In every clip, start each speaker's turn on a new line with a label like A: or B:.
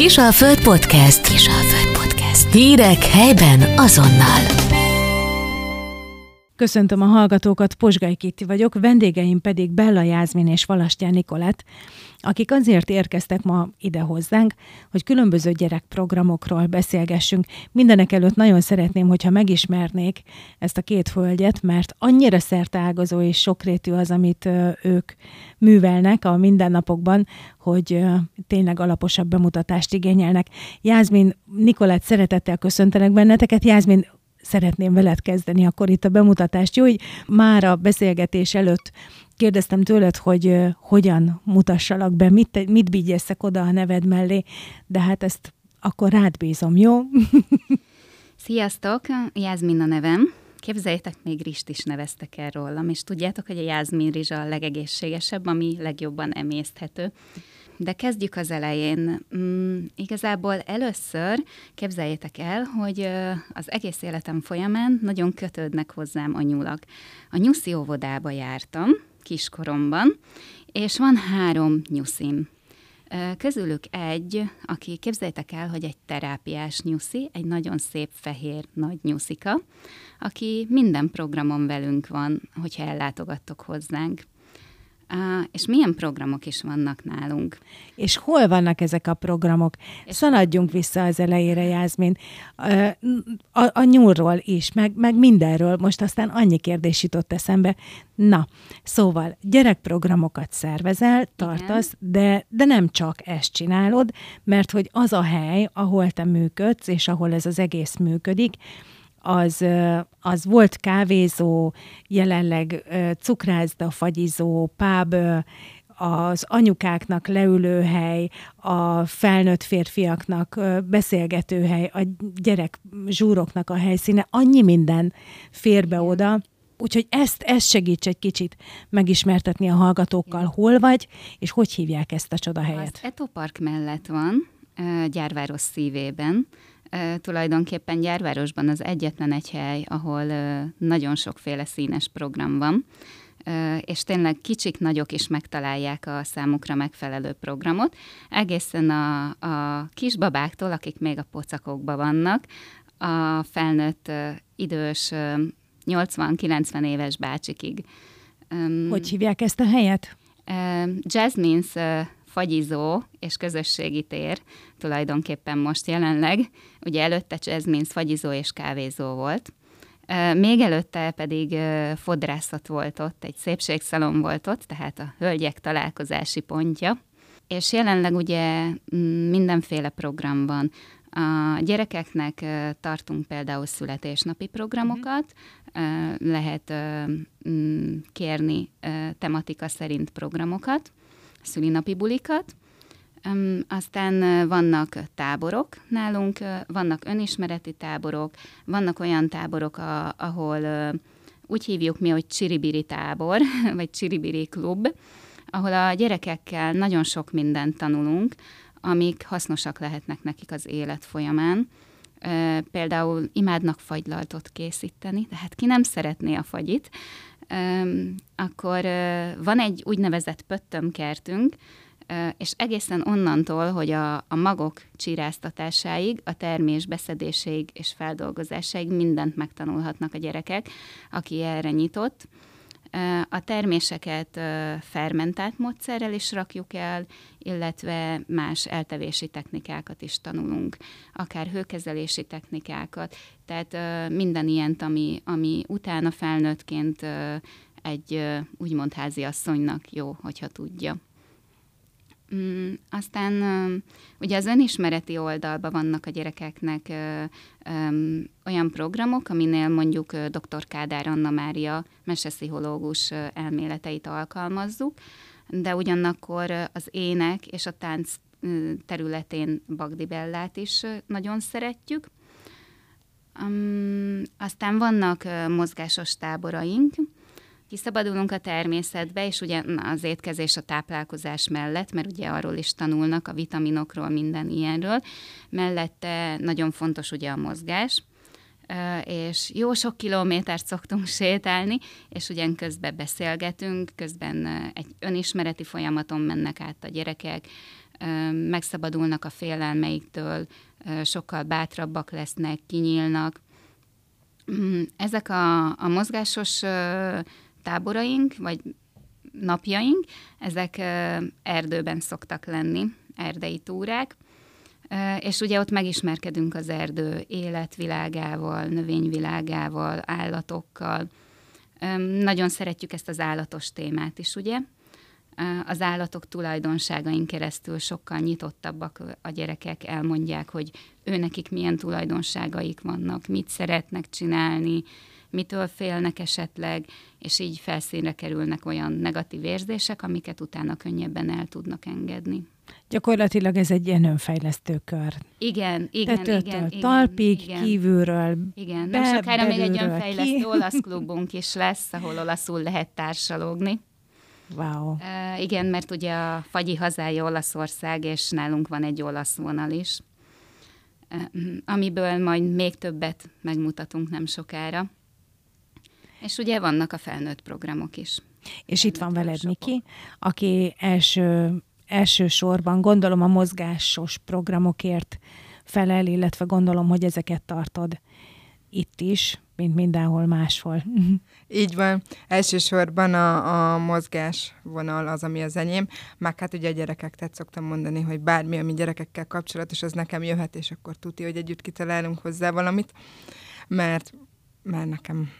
A: Kisalföld Podcast. Kisalföld Podcast. Hírek helyben azonnal.
B: Köszöntöm a hallgatókat, Posgai Kitti vagyok, vendégeim pedig Bella Jászmin és Valastyán Nikolett, akik azért érkeztek ma ide hozzánk, hogy különböző gyerekprogramokról beszélgessünk. Mindenek előtt nagyon szeretném, hogyha megismernék ezt a két hölgyet, mert annyira szerteágazó és sokrétű az, amit ők művelnek a mindennapokban, hogy tényleg alaposabb bemutatást igényelnek. Jászmin, Nikolett, szeretettel köszöntelek benneteket. Jászmin, szeretném veled kezdeni akkor itt a bemutatást. Jó, hogy már a beszélgetés előtt kérdeztem tőled, hogy hogyan mutassalak be, mit, mit bígyeszek oda a neved mellé, de hát ezt akkor rád bízom, jó?
C: Sziasztok, Jászmin a nevem. Képzeljétek, még Rist is neveztek el rólam, és tudjátok, hogy a Jászmin rizsa a legegészségesebb, ami legjobban emészthető. De kezdjük az elején. Mm, igazából először képzeljétek el, hogy az egész életem folyamán nagyon kötődnek hozzám a nyulak. A nyuszi óvodába jártam kiskoromban, és van három nyuszim. Közülük egy, aki képzeljétek el, hogy egy terápiás nyuszi, egy nagyon szép fehér nagy nyuszika, aki minden programon velünk van, hogyha ellátogattok hozzánk. És milyen programok is vannak nálunk.
B: És hol vannak ezek a programok? És Szaladjunk vissza az elejére, Jászmin. A, a nyúlról is, meg, meg mindenről. Most aztán annyi kérdés jutott eszembe. Na, szóval gyerekprogramokat szervezel, tartasz, de, de nem csak ezt csinálod, mert hogy az a hely, ahol te működsz, és ahol ez az egész működik, az, az volt kávézó, jelenleg cukrászda, fagyizó, páb, az anyukáknak leülőhely, a felnőtt férfiaknak beszélgetőhely, a gyerek zsúroknak a helyszíne, annyi minden fér be oda, Úgyhogy ezt, ezt segíts egy kicsit megismertetni a hallgatókkal, hol vagy, és hogy hívják ezt a csodahelyet.
C: Az Eto Park mellett van, Gyárváros szívében, tulajdonképpen Gyárvárosban az egyetlen egy hely, ahol nagyon sokféle színes program van, és tényleg kicsik, nagyok is megtalálják a számukra megfelelő programot, egészen a, a kisbabáktól, akik még a pocakokban vannak, a felnőtt idős 80-90 éves bácsikig.
B: Hogy hívják ezt a helyet?
C: Jasmine's fagyizó és közösségi tér tulajdonképpen most jelenleg. Ugye előtte Jasmine's fagyizó és kávézó volt. Még előtte pedig fodrászat volt ott, egy szépségszalon volt ott, tehát a hölgyek találkozási pontja. És jelenleg ugye mindenféle program van. A gyerekeknek tartunk például születésnapi programokat, lehet kérni tematika szerint programokat, szülinapi bulikat, aztán vannak táborok nálunk, vannak önismereti táborok, vannak olyan táborok, ahol úgy hívjuk mi, hogy csiribiri tábor, vagy csiribiri klub, ahol a gyerekekkel nagyon sok mindent tanulunk, amik hasznosak lehetnek nekik az élet folyamán. Például imádnak fagylaltot készíteni, de hát ki nem szeretné a fagyit, akkor van egy úgynevezett pöttömkertünk, és egészen onnantól, hogy a, a magok csíráztatásáig, a termés beszedéséig és feldolgozásáig mindent megtanulhatnak a gyerekek, aki erre nyitott. A terméseket fermentált módszerrel is rakjuk el, illetve más eltevési technikákat is tanulunk, akár hőkezelési technikákat, tehát minden ilyent, ami, ami utána felnőttként egy úgymond háziasszonynak jó, hogyha tudja. Mm, aztán ugye az önismereti oldalban vannak a gyerekeknek olyan programok, aminél mondjuk dr. Kádár Anna Mária meseszpszichológus elméleteit alkalmazzuk, de ugyanakkor az ének és a tánc területén Bagdi Bellát is nagyon szeretjük. aztán vannak mozgásos táboraink, kiszabadulunk a természetbe, és ugye az étkezés a táplálkozás mellett, mert ugye arról is tanulnak, a vitaminokról, minden ilyenről. Mellette nagyon fontos ugye a mozgás, és jó sok kilométert szoktunk sétálni, és ugyan közben beszélgetünk, közben egy önismereti folyamaton mennek át a gyerekek, megszabadulnak a félelmeiktől, sokkal bátrabbak lesznek, kinyílnak. Ezek a, a mozgásos táboraink, vagy napjaink, ezek erdőben szoktak lenni, erdei túrák, és ugye ott megismerkedünk az erdő életvilágával, növényvilágával, állatokkal. Nagyon szeretjük ezt az állatos témát is, ugye? Az állatok tulajdonságain keresztül sokkal nyitottabbak a gyerekek, elmondják, hogy őnekik milyen tulajdonságaik vannak, mit szeretnek csinálni, mitől félnek esetleg, és így felszínre kerülnek olyan negatív érzések, amiket utána könnyebben el tudnak engedni.
B: Gyakorlatilag ez egy ilyen önfejlesztő kör.
C: Igen, igen,
B: Tetőtől
C: igen.
B: talpig,
C: igen,
B: kívülről,
C: Igen,
B: be,
C: nem sokára még egy önfejlesztő
B: ki.
C: olasz klubunk is lesz, ahol olaszul lehet társalogni.
B: Wow.
C: Uh, igen, mert ugye a fagyi hazája Olaszország, és nálunk van egy olasz vonal is, uh, amiből majd még többet megmutatunk nem sokára. És ugye vannak a felnőtt programok is.
B: És itt van veled. Miki, aki első, elsősorban gondolom a mozgásos programokért felel, illetve gondolom, hogy ezeket tartod itt is, mint mindenhol máshol.
D: Így van. Elsősorban a, a mozgás vonal az, ami az enyém. Meg hát ugye a gyerekek, tehát szoktam mondani, hogy bármi, ami gyerekekkel kapcsolatos, az nekem jöhet, és akkor tuti, hogy együtt kitalálunk hozzá valamit, mert, mert nekem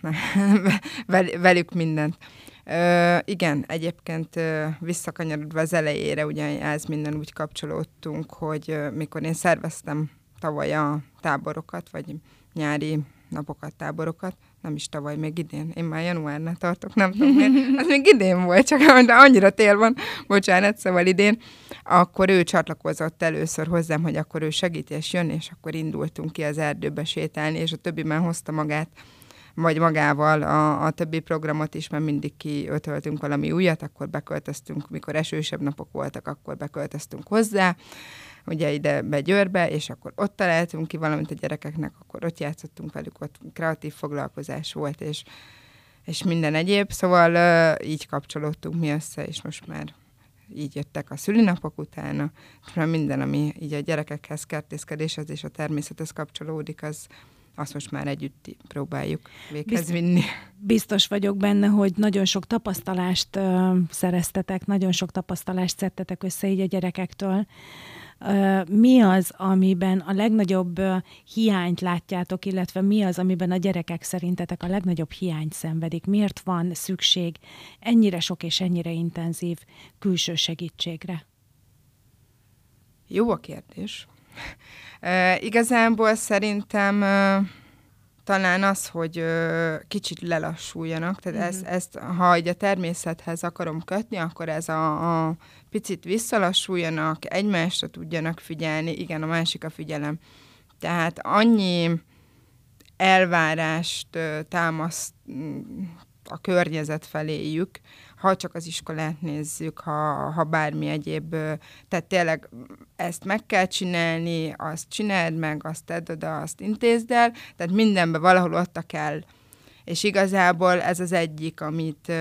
D: vel- velük mindent. Ö, igen, egyébként ö, visszakanyarodva az elejére, ugye ez minden úgy kapcsolódtunk, hogy ö, mikor én szerveztem tavaly a táborokat, vagy nyári napokat, táborokat, nem is tavaly, még idén. Én már januárnál tartok, nem tudom miért. Az még idén volt, csak de annyira tél van, bocsánat, szóval idén. Akkor ő csatlakozott először hozzám, hogy akkor ő segít és jön, és akkor indultunk ki az erdőbe sétálni, és a többi már hozta magát, vagy magával a, a többi programot is, mert mindig kiötöltünk valami újat, akkor beköltöztünk, mikor esősebb napok voltak, akkor beköltöztünk hozzá, ugye ide be Győrbe, és akkor ott találtunk ki valamit a gyerekeknek, akkor ott játszottunk velük, ott kreatív foglalkozás volt, és, és minden egyéb, szóval uh, így kapcsolódtunk mi össze, és most már így jöttek a szülinapok utána, és már minden, ami így a gyerekekhez, kertészkedéshez és a természethez kapcsolódik, az, azt most már együtt próbáljuk véghez
B: Bizt-
D: vinni.
B: Biztos vagyok benne, hogy nagyon sok tapasztalást ö, szereztetek, nagyon sok tapasztalást szedtetek össze így a gyerekektől. Mi az, amiben a legnagyobb hiányt látjátok, illetve mi az, amiben a gyerekek szerintetek a legnagyobb hiányt szenvedik? Miért van szükség ennyire sok és ennyire intenzív külső segítségre?
D: Jó a kérdés. E, igazából szerintem talán az, hogy e, kicsit lelassuljanak, tehát mm-hmm. ezt, ezt, ha így a természethez akarom kötni, akkor ez a, a picit visszalassuljanak, egymásra tudjanak figyelni, igen, a másik a figyelem. Tehát annyi elvárást e, támaszt a környezet feléjük, ha csak az iskolát nézzük, ha, ha bármi egyéb, tehát tényleg ezt meg kell csinálni, azt csináld meg, azt tedd oda, azt intézd el, tehát mindenben valahol ott a kell. És igazából ez az egyik, amit uh,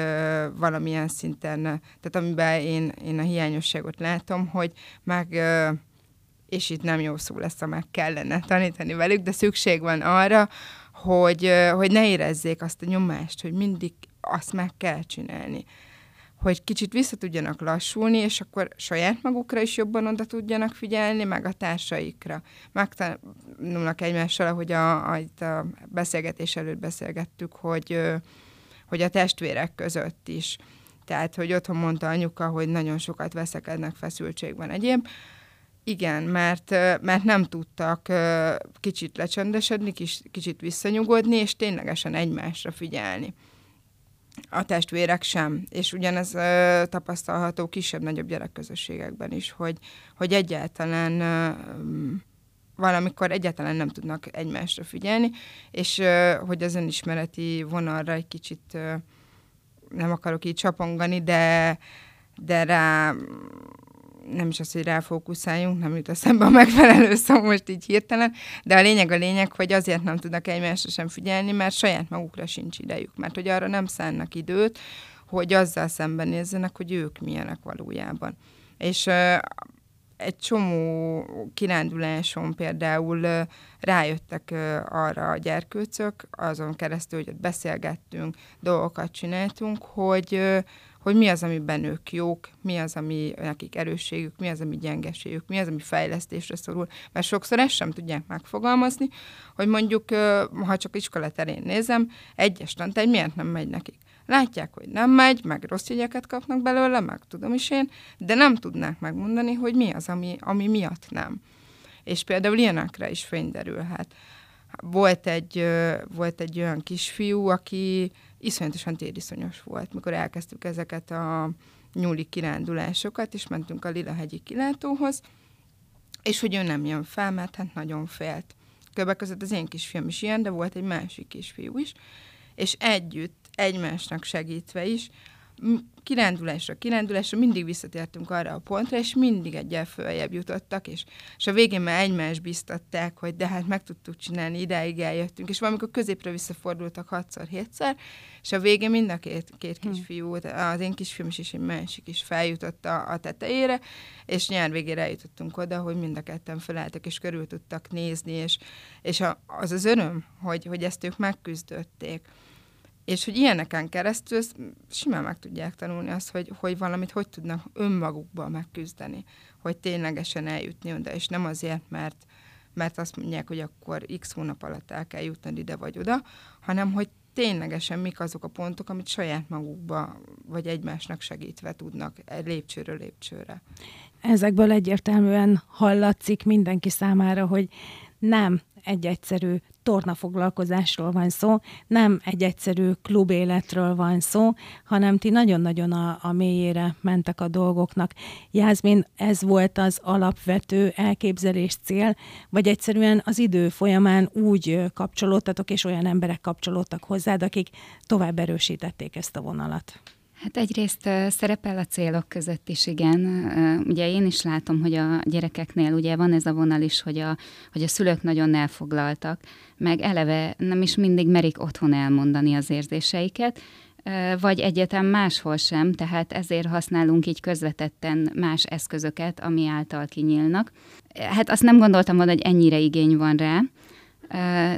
D: valamilyen szinten, tehát amiben én, én a hiányosságot látom, hogy meg, uh, és itt nem jó szó lesz, ha meg kellene tanítani velük, de szükség van arra, hogy, hogy ne érezzék azt a nyomást, hogy mindig azt meg kell csinálni. Hogy kicsit vissza tudjanak lassulni, és akkor saját magukra is jobban oda tudjanak figyelni, meg a társaikra. Megtanulnak egymással, ahogy a, a, itt a beszélgetés előtt beszélgettük, hogy, hogy a testvérek között is. Tehát, hogy otthon mondta anyuka, hogy nagyon sokat veszekednek feszültségben egyéb, igen, mert, mert nem tudtak kicsit lecsendesedni, kicsit visszanyugodni, és ténylegesen egymásra figyelni. A testvérek sem, és ugyanez tapasztalható kisebb-nagyobb gyerekközösségekben is, hogy, hogy egyáltalán valamikor egyáltalán nem tudnak egymásra figyelni, és hogy az önismereti vonalra egy kicsit nem akarok így csapongani, de, de rá nem is az, hogy ráfókuszáljunk, nem jut eszembe a megfelelő szó most így hirtelen, de a lényeg a lényeg, hogy azért nem tudnak egymásra sem figyelni, mert saját magukra sincs idejük, mert hogy arra nem szánnak időt, hogy azzal szembenézzenek, hogy ők milyenek valójában. És egy csomó kiránduláson például rájöttek arra a gyerkőcök, azon keresztül, hogy ott beszélgettünk, dolgokat csináltunk, hogy, hogy mi az, amiben ők jók, mi az, ami nekik erősségük, mi az, ami gyengeségük, mi az, ami fejlesztésre szorul. Mert sokszor ezt sem tudják megfogalmazni, hogy mondjuk, ha csak iskola terén nézem, egyes tantegy miért nem megy nekik. Látják, hogy nem megy, meg rossz jegyeket kapnak belőle, meg tudom is én, de nem tudnák megmondani, hogy mi az, ami, ami miatt nem. És például ilyenekre is fényderülhet. Volt egy, volt egy olyan kisfiú, aki iszonyatosan tériszonyos volt, mikor elkezdtük ezeket a nyúli kirándulásokat, és mentünk a Lila-hegyi kilátóhoz, és hogy ő nem jön fel, mert hát nagyon félt. Köbbek között az én kisfiam is ilyen, de volt egy másik kisfiú is, és együtt, egymásnak segítve is, kirándulásra, kirándulásra mindig visszatértünk arra a pontra, és mindig egyel följebb jutottak, és, és a végén már egymást biztatták, hogy de hát meg tudtuk csinálni, ideig eljöttünk, és valamikor középre visszafordultak hatszor, hétszer, és a végén mind a két, két hm. kisfiú, az én kisfiúm is, és egy másik is feljutott a, a tetejére, és nyár végére eljutottunk oda, hogy mind a ketten felálltak, és körül tudtak nézni, és, és a, az az öröm, hogy, hogy ezt ők megküzdötték, és hogy ilyeneken keresztül simán meg tudják tanulni azt, hogy, hogy valamit hogy tudnak önmagukban megküzdeni, hogy ténylegesen eljutni oda, és nem azért, mert, mert azt mondják, hogy akkor x hónap alatt el kell jutni ide vagy oda, hanem hogy ténylegesen mik azok a pontok, amit saját magukba vagy egymásnak segítve tudnak lépcsőről lépcsőre.
B: Ezekből egyértelműen hallatszik mindenki számára, hogy nem egy egyszerű tornafoglalkozásról van szó, nem egy egyszerű klubéletről van szó, hanem ti nagyon-nagyon a, a mélyére mentek a dolgoknak. Jászmin, ez volt az alapvető elképzelés cél, vagy egyszerűen az idő folyamán úgy kapcsolódtatok, és olyan emberek kapcsolódtak hozzád, akik tovább erősítették ezt a vonalat?
C: Hát egyrészt szerepel a célok között is, igen. Ugye én is látom, hogy a gyerekeknél ugye van ez a vonal is, hogy a, hogy a szülők nagyon elfoglaltak, meg eleve nem is mindig merik otthon elmondani az érzéseiket, vagy egyetem máshol sem, tehát ezért használunk így közvetetten más eszközöket, ami által kinyílnak. Hát azt nem gondoltam volna, hogy ennyire igény van rá,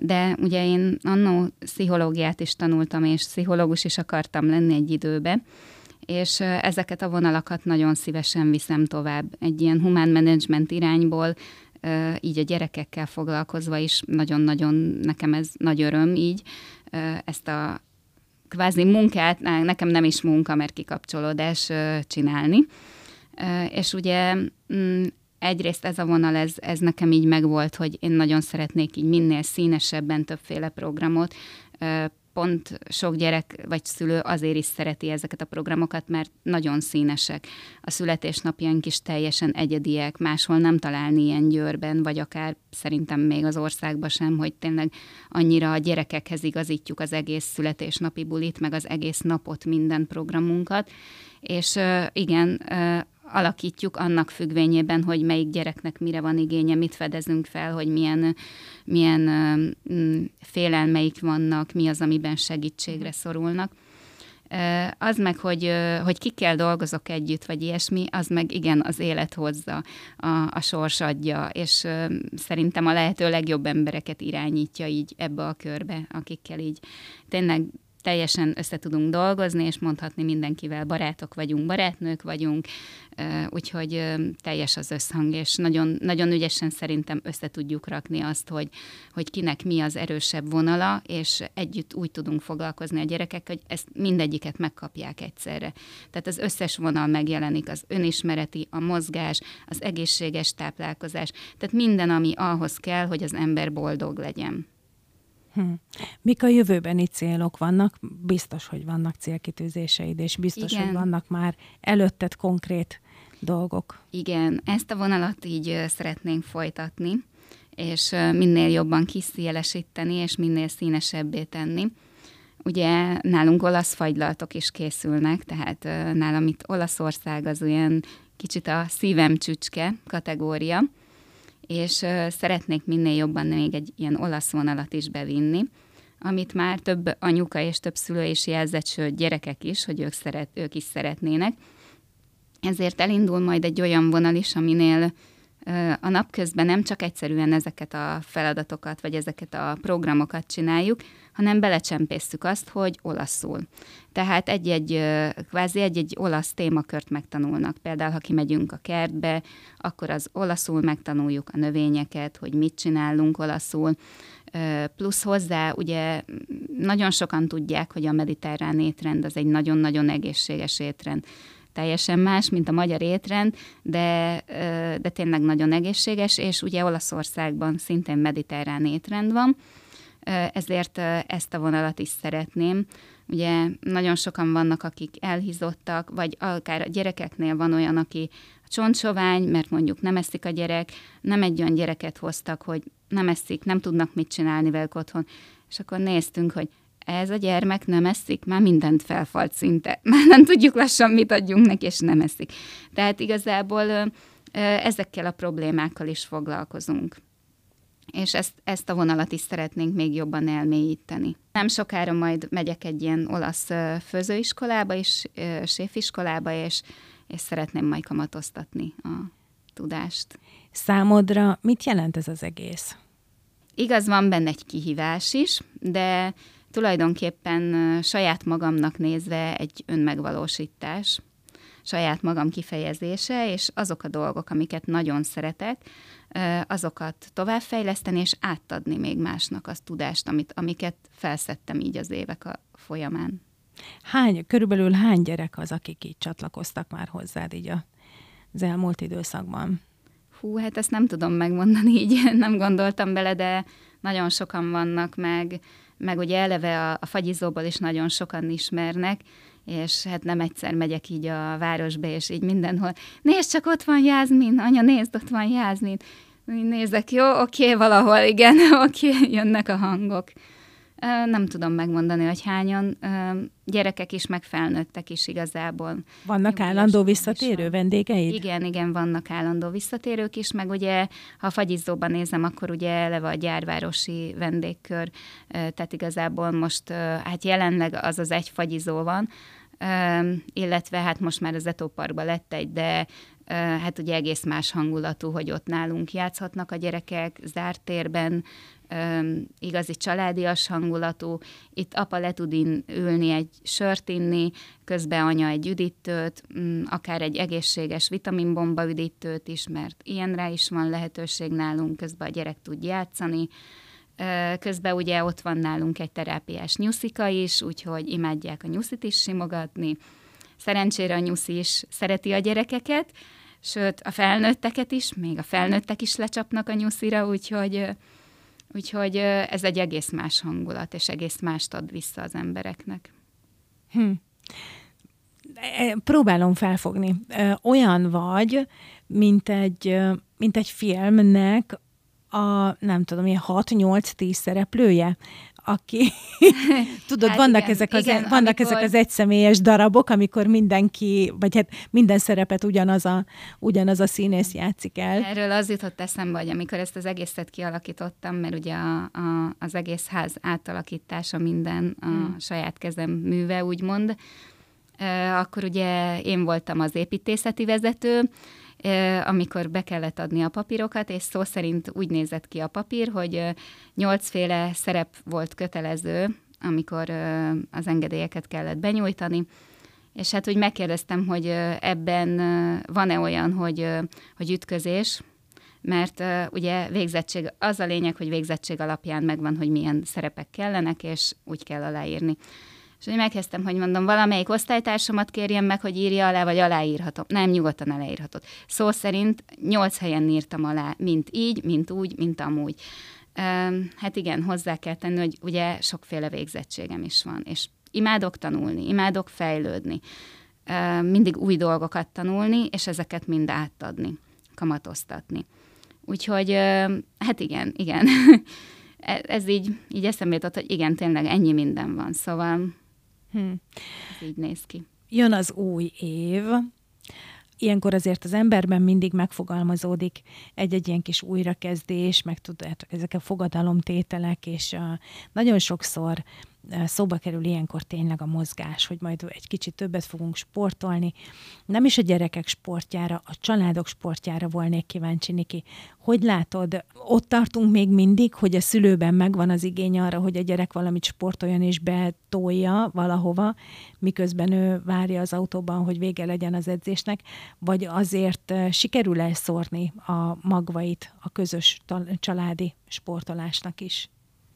C: de ugye én annó pszichológiát is tanultam, és pszichológus is akartam lenni egy időbe, és ezeket a vonalakat nagyon szívesen viszem tovább. Egy ilyen humán management irányból, így a gyerekekkel foglalkozva is nagyon-nagyon nekem ez nagy öröm így, ezt a kvázi munkát, nekem nem is munka, mert kikapcsolódás csinálni. És ugye mm, egyrészt ez a vonal, ez, ez nekem így megvolt, hogy én nagyon szeretnék így minél színesebben többféle programot, pont sok gyerek vagy szülő azért is szereti ezeket a programokat, mert nagyon színesek. A születésnapjaink is teljesen egyediek, máshol nem találni ilyen győrben, vagy akár szerintem még az országban sem, hogy tényleg annyira a gyerekekhez igazítjuk az egész születésnapi bulit, meg az egész napot, minden programunkat. És igen, alakítjuk annak függvényében, hogy melyik gyereknek mire van igénye, mit fedezünk fel, hogy milyen, milyen félelmeik vannak, mi az, amiben segítségre szorulnak. Az meg, hogy, hogy kikkel dolgozok együtt, vagy ilyesmi, az meg igen, az élet hozza, a, a sors adja, és szerintem a lehető legjobb embereket irányítja így ebbe a körbe, akikkel így tényleg teljesen össze tudunk dolgozni, és mondhatni mindenkivel barátok vagyunk, barátnők vagyunk, úgyhogy teljes az összhang, és nagyon, nagyon ügyesen szerintem össze tudjuk rakni azt, hogy, hogy kinek mi az erősebb vonala, és együtt úgy tudunk foglalkozni a gyerekek, hogy ezt mindegyiket megkapják egyszerre. Tehát az összes vonal megjelenik, az önismereti, a mozgás, az egészséges táplálkozás, tehát minden, ami ahhoz kell, hogy az ember boldog legyen.
B: Hm. Mik a jövőbeni célok vannak? Biztos, hogy vannak célkitűzéseid, és biztos, Igen. hogy vannak már előtted konkrét dolgok.
C: Igen, ezt a vonalat így szeretnénk folytatni, és minél jobban kiszélesíteni, és minél színesebbé tenni. Ugye nálunk olasz fagylaltok is készülnek, tehát nálam itt Olaszország az olyan kicsit a szívem csücske kategória, és szeretnék minél jobban még egy ilyen olasz vonalat is bevinni, amit már több anyuka és több szülő is jelzett, sőt gyerekek is, hogy ők, szeret, ők is szeretnének. Ezért elindul majd egy olyan vonal is, aminél a napközben nem csak egyszerűen ezeket a feladatokat, vagy ezeket a programokat csináljuk, hanem belecsempésztük azt, hogy olaszul. Tehát egy-egy, kvázi egy-egy olasz témakört megtanulnak. Például, ha kimegyünk a kertbe, akkor az olaszul megtanuljuk a növényeket, hogy mit csinálunk olaszul. Plusz hozzá, ugye nagyon sokan tudják, hogy a mediterrán étrend az egy nagyon-nagyon egészséges étrend teljesen más, mint a magyar étrend, de, de tényleg nagyon egészséges, és ugye Olaszországban szintén mediterrán étrend van, ezért ezt a vonalat is szeretném. Ugye nagyon sokan vannak, akik elhizottak, vagy akár a gyerekeknél van olyan, aki csontsovány, mert mondjuk nem eszik a gyerek, nem egy olyan gyereket hoztak, hogy nem eszik, nem tudnak mit csinálni velük otthon. És akkor néztünk, hogy ez a gyermek nem eszik, már mindent felfalt szinte. Már nem tudjuk lassan, mit adjunk neki, és nem eszik. Tehát igazából ezekkel a problémákkal is foglalkozunk. És ezt, ezt a vonalat is szeretnénk még jobban elmélyíteni. Nem sokára majd megyek egy ilyen olasz főzőiskolába is, séfiskolába, és, és szeretném majd kamatoztatni a tudást.
B: Számodra mit jelent ez az egész?
C: Igaz, van benne egy kihívás is, de tulajdonképpen saját magamnak nézve egy önmegvalósítás, saját magam kifejezése, és azok a dolgok, amiket nagyon szeretek, azokat továbbfejleszteni, és átadni még másnak az tudást, amit, amiket felszettem így az évek a folyamán.
B: Hány, körülbelül hány gyerek az, akik így csatlakoztak már hozzád így az elmúlt időszakban?
C: Hú, hát ezt nem tudom megmondani, így nem gondoltam bele, de nagyon sokan vannak, meg meg ugye eleve a, a fagyizóból is nagyon sokan ismernek, és hát nem egyszer megyek így a városba, és így mindenhol, nézd csak, ott van Jászmin, anya, nézd, ott van Jászmin. Nézek, jó, oké, valahol, igen, oké, jönnek a hangok. Nem tudom megmondani, hogy hányan. Gyerekek is, meg felnőttek is igazából.
B: Vannak Nyugdíjas állandó visszatérő vendégeid?
C: Igen, igen, vannak állandó visszatérők is, meg ugye, ha a fagyizóban nézem, akkor ugye eleve a gyárvárosi vendégkör, tehát igazából most, hát jelenleg az az egy fagyizó van, illetve hát most már az Etóparkban lett egy, de hát ugye egész más hangulatú, hogy ott nálunk játszhatnak a gyerekek, zárt térben, igazi családias hangulatú. Itt apa le tud ülni egy sört inni, közben anya egy üdítőt, mm, akár egy egészséges vitaminbomba üdítőt is, mert ilyenre is van lehetőség nálunk, közben a gyerek tud játszani. Közben ugye ott van nálunk egy terápiás nyuszika is, úgyhogy imádják a nyuszit is simogatni. Szerencsére a nyuszi is szereti a gyerekeket, sőt a felnőtteket is, még a felnőttek is lecsapnak a nyuszira, úgyhogy Úgyhogy ez egy egész más hangulat, és egész mást ad vissza az embereknek. Hm.
B: E, próbálom felfogni. Olyan vagy, mint egy, mint egy filmnek a, nem tudom, ilyen 6-8-10 szereplője, aki, tudod, hát vannak, igen, ezek, az, igen, vannak amikor... ezek az egyszemélyes darabok, amikor mindenki, vagy hát minden szerepet ugyanaz a, ugyanaz a színész játszik el.
C: Erről az jutott eszembe, hogy amikor ezt az egészet kialakítottam, mert ugye a, a, az egész ház átalakítása minden a hmm. saját kezem műve, úgymond, akkor ugye én voltam az építészeti vezető, amikor be kellett adni a papírokat, és szó szerint úgy nézett ki a papír, hogy nyolcféle szerep volt kötelező, amikor az engedélyeket kellett benyújtani, és hát úgy megkérdeztem, hogy ebben van-e olyan, hogy, hogy ütközés, mert ugye végzettség, az a lényeg, hogy végzettség alapján megvan, hogy milyen szerepek kellenek, és úgy kell aláírni. És hogy megkezdtem, hogy mondom, valamelyik osztálytársamat kérjem meg, hogy írja alá, vagy aláírhatom. Nem, nyugodtan aláírhatod. Szó szerint nyolc helyen írtam alá, mint így, mint úgy, mint amúgy. Hát igen, hozzá kell tenni, hogy ugye sokféle végzettségem is van, és imádok tanulni, imádok fejlődni, mindig új dolgokat tanulni, és ezeket mind átadni, kamatoztatni. Úgyhogy, hát igen, igen. E, ez így, így eszembe jutott, hogy igen, tényleg ennyi minden van, szóval Hm. Ez így néz ki.
B: Jön az új év, ilyenkor azért az emberben mindig megfogalmazódik egy-egy ilyen kis újrakezdés, meg tudod, ezek a fogadalomtételek, és uh, nagyon sokszor szóba kerül ilyenkor tényleg a mozgás, hogy majd egy kicsit többet fogunk sportolni. Nem is a gyerekek sportjára, a családok sportjára volnék kíváncsi, Niki. Hogy látod, ott tartunk még mindig, hogy a szülőben megvan az igény arra, hogy a gyerek valamit sportoljon és betolja valahova, miközben ő várja az autóban, hogy vége legyen az edzésnek, vagy azért sikerül elszórni a magvait a közös családi sportolásnak is?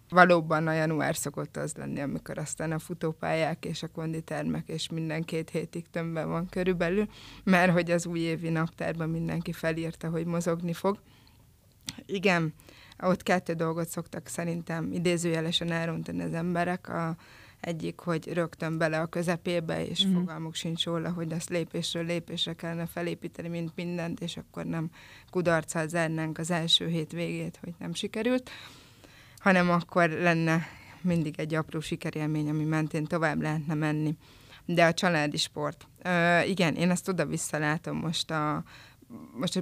D: Valóban a január szokott az lenni, amikor aztán a futópályák és a konditermek és minden két hétig tömbben van körülbelül, mert hogy az újévi naptárban mindenki felírta, hogy mozogni fog. Igen, ott kettő dolgot szoktak szerintem idézőjelesen elrontani az emberek. A, egyik, hogy rögtön bele a közepébe, és mm. fogalmuk sincs róla, hogy ezt lépésről lépésre kellene felépíteni, mint mindent, és akkor nem kudarccal zárnánk az első hét végét, hogy nem sikerült hanem akkor lenne mindig egy apró sikerélmény, ami mentén tovább lehetne menni. De a családi sport. Ö, igen, én ezt oda-vissza látom most a, most a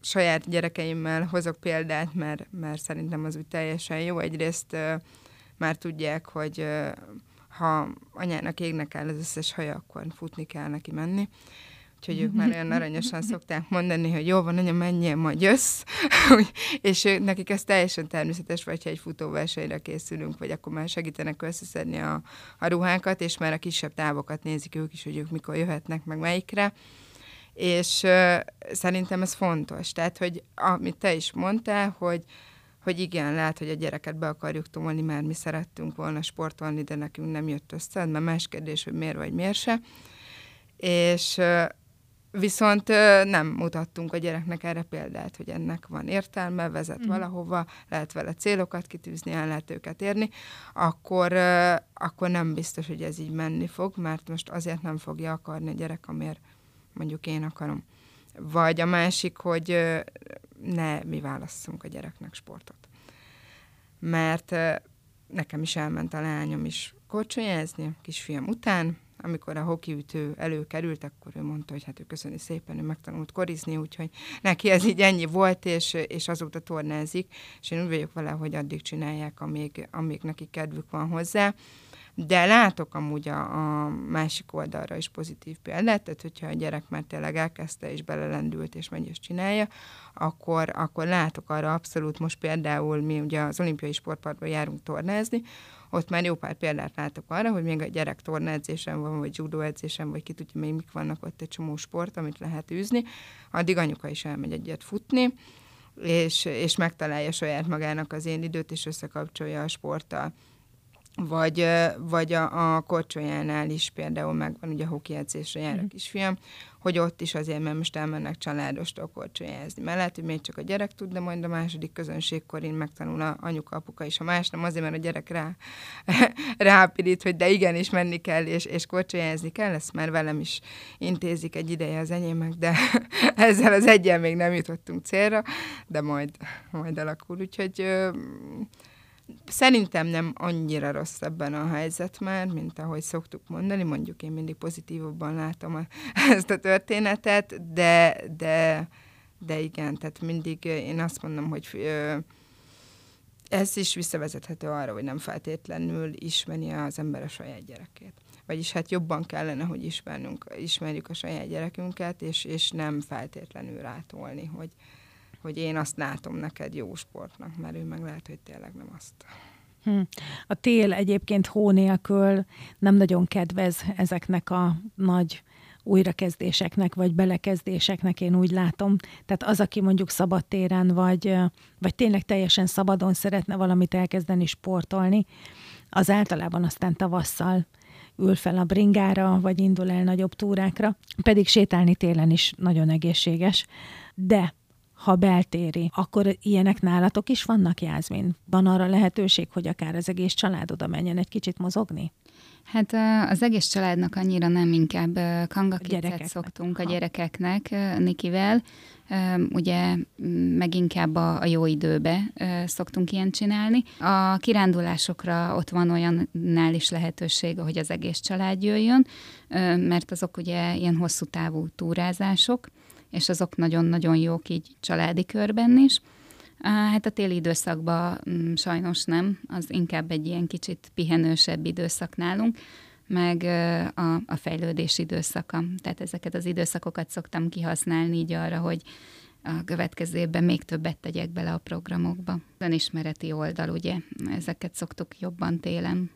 D: saját gyerekeimmel hozok példát, mert, mert szerintem az úgy teljesen jó. Egyrészt ö, már tudják, hogy ö, ha anyának égnek el az összes haja, akkor futni kell neki menni. Úgyhogy ők már olyan aranyosan szokták mondani, hogy jó van, anya, menjél, majd jössz. és nekik ez teljesen természetes, vagy ha egy futóversenyre készülünk, vagy akkor már segítenek összeszedni a, a ruhákat, és már a kisebb távokat nézik ők is, hogy ők mikor jöhetnek, meg melyikre. És uh, szerintem ez fontos. Tehát, hogy amit te is mondtál, hogy hogy igen, lehet, hogy a gyereket be akarjuk tolni, mert mi szerettünk volna sportolni, de nekünk nem jött össze, mert más kérdés, hogy miért vagy miért se. És Viszont nem mutattunk a gyereknek erre példát, hogy ennek van értelme, vezet mm. valahova, lehet vele célokat kitűzni, el lehet őket érni, akkor, akkor nem biztos, hogy ez így menni fog, mert most azért nem fogja akarni a gyerek, amiért mondjuk én akarom. Vagy a másik, hogy ne mi válasszunk a gyereknek sportot. Mert nekem is elment a lányom is korcsonyázni, kisfiam után, amikor a hokiütő előkerült, akkor ő mondta, hogy hát ő köszöni szépen, ő megtanult korizni, úgyhogy neki ez így ennyi volt, és, és azóta tornázik, és én úgy vagyok vele, hogy addig csinálják, amíg, amíg neki kedvük van hozzá. De látok amúgy a, a másik oldalra is pozitív példát, tehát hogyha a gyerek már tényleg elkezdte és belelendült és megy és csinálja, akkor, akkor látok arra abszolút, most például mi ugye az olimpiai sportparkban járunk tornázni, ott már jó pár példát látok arra, hogy még a gyerek tornaedzésen van, vagy judo edzésen, vagy ki tudja még mik vannak ott egy csomó sport, amit lehet űzni, addig anyuka is elmegy egyet futni, és, és megtalálja saját magának az én időt, és összekapcsolja a sporttal vagy, vagy a, a korcsolyánál is például megvan, ugye a hoki edzésre jár a mhm. kisfiam, hogy ott is azért, mert most elmennek családostól korcsolyázni. Mert lehet, hogy még csak a gyerek tud, de majd a második közönségkor én megtanul a anyuka, apuka is. A más nem azért, mert a gyerek rá, rápirít, hogy de igenis menni kell, és, és korcsolyázni kell, ezt már velem is intézik egy ideje az enyémek, de ezzel az egyen még nem jutottunk célra, de majd, majd alakul. Úgyhogy Szerintem nem annyira rossz ebben a helyzet már, mint ahogy szoktuk mondani, mondjuk én mindig pozitívabban látom a, ezt a történetet, de, de, de igen, tehát mindig én azt mondom, hogy ö, ez is visszavezethető arra, hogy nem feltétlenül ismeri az ember a saját gyerekét. Vagyis hát jobban kellene, hogy ismernünk, ismerjük a saját gyerekünket, és, és nem feltétlenül rátolni, hogy, hogy én azt látom neked jó sportnak, mert ő meg lehet, hogy tényleg nem azt.
B: Hm. A tél egyébként hó nélkül nem nagyon kedvez ezeknek a nagy újrakezdéseknek, vagy belekezdéseknek, én úgy látom. Tehát az, aki mondjuk szabadtéren, vagy, vagy tényleg teljesen szabadon szeretne valamit elkezdeni sportolni, az általában aztán tavasszal ül fel a bringára, vagy indul el nagyobb túrákra, pedig sétálni télen is nagyon egészséges. De ha beltéri, akkor ilyenek nálatok is vannak, Jászmin? Van arra lehetőség, hogy akár az egész család oda menjen egy kicsit mozogni?
C: Hát az egész családnak annyira nem, inkább kangakicet szoktunk a gyerekeknek Nikivel. Ugye meg inkább a, a jó időbe szoktunk ilyen csinálni. A kirándulásokra ott van olyannál is lehetőség, hogy az egész család jöjjön, mert azok ugye ilyen hosszú távú túrázások, és azok nagyon-nagyon jók így családi körben is. Hát a téli időszakban mm, sajnos nem, az inkább egy ilyen kicsit pihenősebb időszak nálunk, meg a, a fejlődés időszaka. Tehát ezeket az időszakokat szoktam kihasználni így arra, hogy a következő évben még többet tegyek bele a programokba. Önismereti oldal, ugye, ezeket szoktuk jobban télen.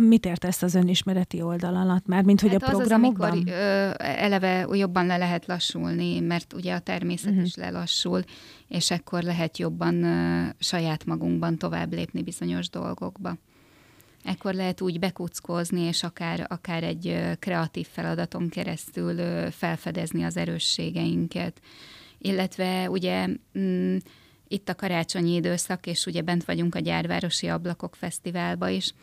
B: Mit értesz az önismereti oldal alatt? Már mint hogy hát a programokban? Az, amikor
C: ö, eleve jobban le lehet lassulni, mert ugye a természet uh-huh. is lelassul, és akkor lehet jobban ö, saját magunkban tovább lépni bizonyos dolgokba. Ekkor lehet úgy bekuckozni, és akár, akár egy kreatív feladaton keresztül felfedezni az erősségeinket. Illetve ugye mm, itt a karácsonyi időszak, és ugye bent vagyunk a Gyárvárosi Ablakok Fesztiválba is,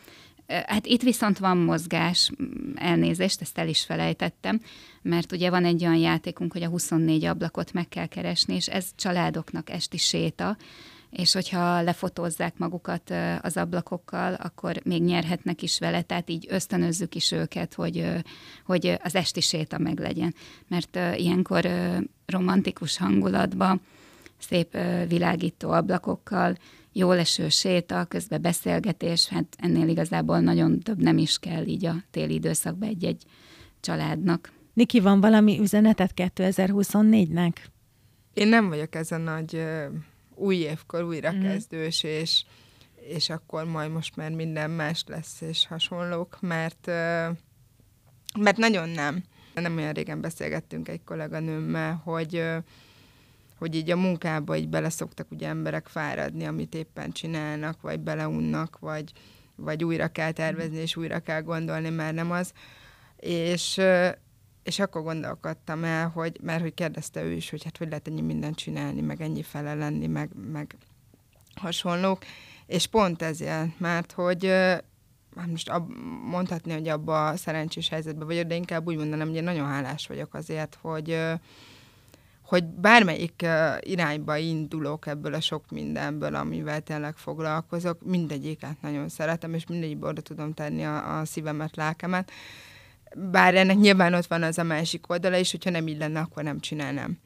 C: Hát itt viszont van mozgás, elnézést, ezt el is felejtettem, mert ugye van egy olyan játékunk, hogy a 24 ablakot meg kell keresni, és ez családoknak esti séta, és hogyha lefotózzák magukat az ablakokkal, akkor még nyerhetnek is vele, tehát így ösztönözzük is őket, hogy, hogy az esti séta meg legyen. Mert ilyenkor romantikus hangulatban, szép világító ablakokkal, jó leső séta, közben beszélgetés, hát ennél igazából nagyon több nem is kell így a téli időszakban egy-egy családnak.
B: Niki, van valami üzenetet 2024-nek?
D: Én nem vagyok ez a nagy új évkor újra mm. kezdős, és, és akkor majd most már minden más lesz, és hasonlók, mert, mert nagyon nem. Nem olyan régen beszélgettünk egy kolléganőmmel, hogy hogy így a munkába így beleszoktak ugye emberek fáradni, amit éppen csinálnak, vagy beleunnak, vagy, vagy újra kell tervezni, és újra kell gondolni, mert nem az. És, és akkor gondolkodtam el, hogy, mert hogy kérdezte ő is, hogy hát hogy lehet ennyi mindent csinálni, meg ennyi fele lenni, meg, meg hasonlók. És pont ezért, mert hogy hát most ab, mondhatni, hogy abba a szerencsés helyzetben vagyok, de inkább úgy mondanám, hogy én nagyon hálás vagyok azért, hogy, hogy bármelyik irányba indulok ebből a sok mindenből, amivel tényleg foglalkozok, mindegyiket nagyon szeretem, és mindegyikbe oda tudom tenni a, a szívemet, lelkemet. Bár ennek nyilván ott van az a másik oldala is, hogyha nem így lenne, akkor nem csinálnám.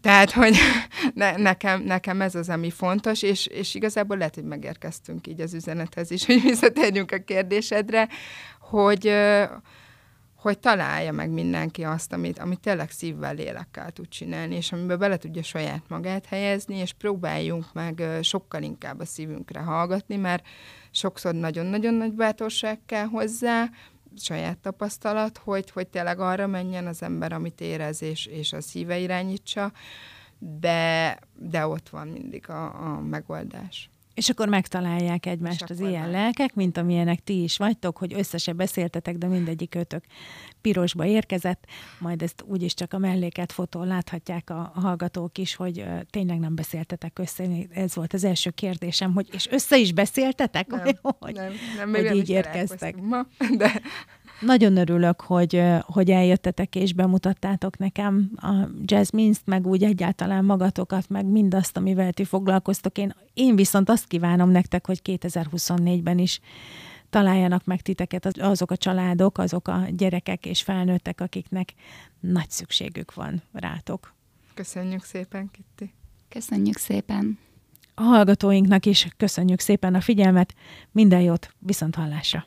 D: Tehát, hogy ne, nekem, nekem ez az, ami fontos, és, és igazából lehet, hogy megérkeztünk így az üzenethez is, hogy visszatérjünk a kérdésedre, hogy, hogy találja meg mindenki azt, amit, amit tényleg szívvel, lélekkel tud csinálni, és amiben bele tudja saját magát helyezni, és próbáljunk meg sokkal inkább a szívünkre hallgatni, mert sokszor nagyon-nagyon nagy bátorság kell hozzá, saját tapasztalat, hogy, hogy tényleg arra menjen az ember, amit érez, és, és a szíve irányítsa, de, de ott van mindig a, a megoldás.
B: És akkor megtalálják egymást az ilyen lelkek, mint amilyenek ti is vagytok, hogy össze se beszéltetek, de mindegyik ötök pirosba érkezett, majd ezt úgyis csak a melléket fotón láthatják a, hallgatók is, hogy tényleg nem beszéltetek össze. Ez volt az első kérdésem, hogy és össze is beszéltetek?
D: Nem,
B: hogy,
D: nem, nem,
B: hogy így érkeztek.
D: Ma, de
B: nagyon örülök, hogy, hogy eljöttetek és bemutattátok nekem a jazzminst, meg úgy egyáltalán magatokat, meg mindazt, amivel ti foglalkoztok. Én, én viszont azt kívánom nektek, hogy 2024-ben is találjanak meg titeket azok a családok, azok a gyerekek és felnőttek, akiknek nagy szükségük van rátok.
D: Köszönjük szépen, Kitti.
C: Köszönjük szépen.
B: A hallgatóinknak is köszönjük szépen a figyelmet, minden jót, viszont hallásra!